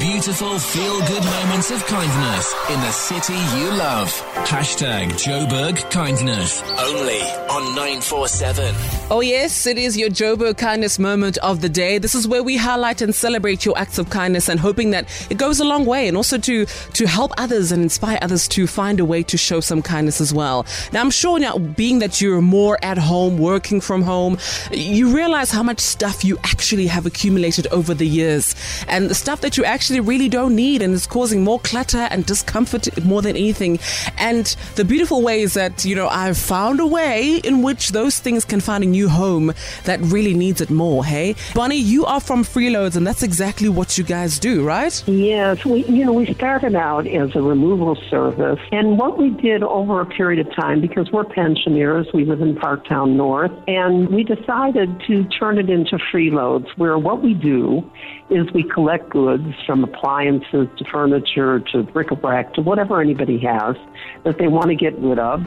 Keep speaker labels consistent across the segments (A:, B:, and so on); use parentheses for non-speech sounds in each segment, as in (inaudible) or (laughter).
A: Beautiful feel good moments of kindness in the city you love. Hashtag Joburg Kindness. Only on 947.
B: Oh, yes, it is your Joburg Kindness Moment of the Day. This is where we highlight and celebrate your acts of kindness and hoping that it goes a long way and also to, to help others and inspire others to find a way to show some kindness as well. Now, I'm sure now, being that you're more at home, working from home, you realize how much stuff you actually have accumulated over the years and the stuff that you actually really don't need and is causing more clutter and discomfort more than anything. And the beautiful way is that, you know, I've found a way in which those things can find a new home that really needs it more, hey? Bonnie, you are from Freeloads and that's exactly what you guys do, right?
C: Yes, we you know we started out as a removal service, and what we did over a period of time because we're pensioners, we live in Parktown North, and we decided to turn it into freeloads, where what we do is we collect goods from appliances to furniture to bric-a-brac to whatever anybody has that they want to get rid of.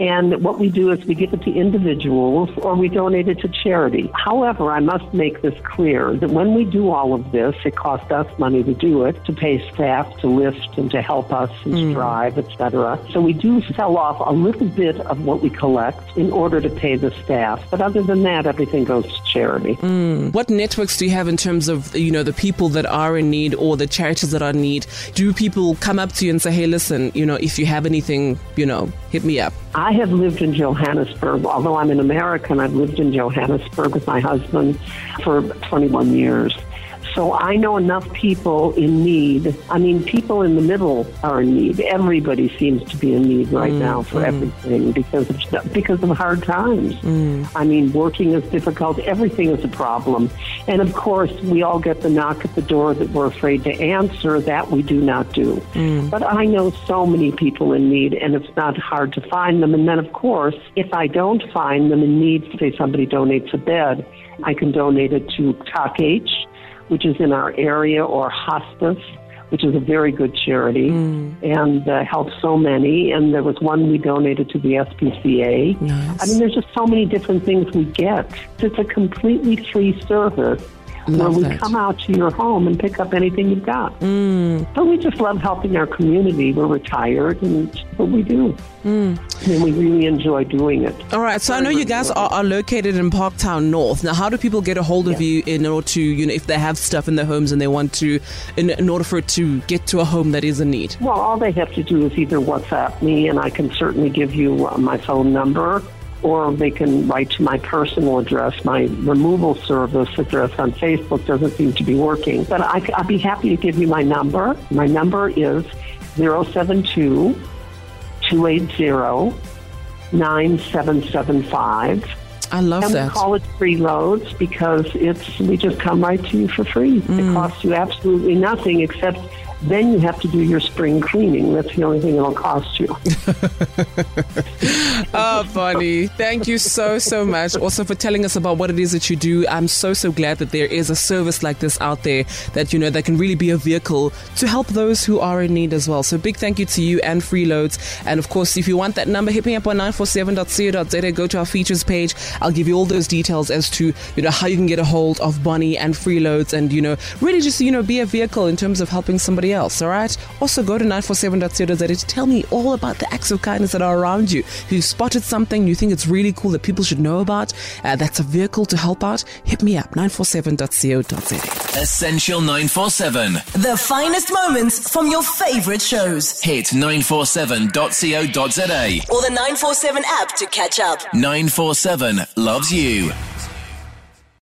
C: And what we do is we give it to individuals or we donate it to charity. However, I must make this clear that when we do all of this, it costs us money to do it, to pay staff to lift and to help us and mm. to drive, etc. So we do sell off a little bit of what we collect in order to pay the staff. But other than that, everything goes to charity. Mm.
B: What networks do you have in terms of, you know, the people that are in need or the charities that are in need? Do people come up to you and say, hey, listen, you know, if you have anything, you know, hit me up?
C: I have lived in Johannesburg, although I'm an American, I've lived in Johannesburg with my husband for 21 years. So I know enough people in need. I mean, people in the middle are in need. Everybody seems to be in need right now for mm-hmm. everything because of because of hard times. Mm. I mean, working is difficult. Everything is a problem, and of course, we all get the knock at the door that we're afraid to answer. That we do not do. Mm. But I know so many people in need, and it's not hard to find them. And then, of course, if I don't find them in need, say somebody donates a bed, I can donate it to Toc H which is in our area, or Hospice, which is a very good charity and uh, helps so many. And there was one we donated to the SPCA.
B: Nice.
C: I mean, there's just so many different things we get. It's a completely free service.
B: Love
C: where we
B: that.
C: come out to your home and pick up anything you've got. But we just love helping our community. We're retired, and it's what we do. And we really enjoy doing it.
B: All right, so I know you guys are, are located in Parktown North. Now, how do people get a hold of you in order to, you know, if they have stuff in their homes and they want to, in, in order for it to get to a home that is in need?
C: Well, all they have to do is either WhatsApp me, and I can certainly give you uh, my phone number, or they can write to my personal address. My removal service address on Facebook doesn't seem to be working, but I, I'd be happy to give you my number. My number is 072 280 9775.
B: I love
C: And
B: that.
C: call it free loads because it's we just come right to you for free. It mm. costs you absolutely nothing except then you have to do your spring cleaning. That's the only thing it'll cost you. (laughs) (laughs)
B: Ah, oh, Bonnie, thank you so, so much. Also for telling us about what it is that you do. I'm so, so glad that there is a service like this out there that, you know, that can really be a vehicle to help those who are in need as well. So big thank you to you and Freeloads. And of course, if you want that number, hit me up on 947.co.za. Go to our features page. I'll give you all those details as to, you know, how you can get a hold of Bonnie and Freeloads and, you know, really just, you know, be a vehicle in terms of helping somebody else. All right. Also go to 947.co.za to tell me all about the acts of kindness that are around you. If you've spotted something you think it's really cool that people should know about, uh, that's a vehicle to help out, hit me up 947.co.za.
A: Essential 947.
D: The finest moments from your favorite shows.
A: Hit 947.co.za.
D: Or the 947 app to catch up.
A: 947 loves you.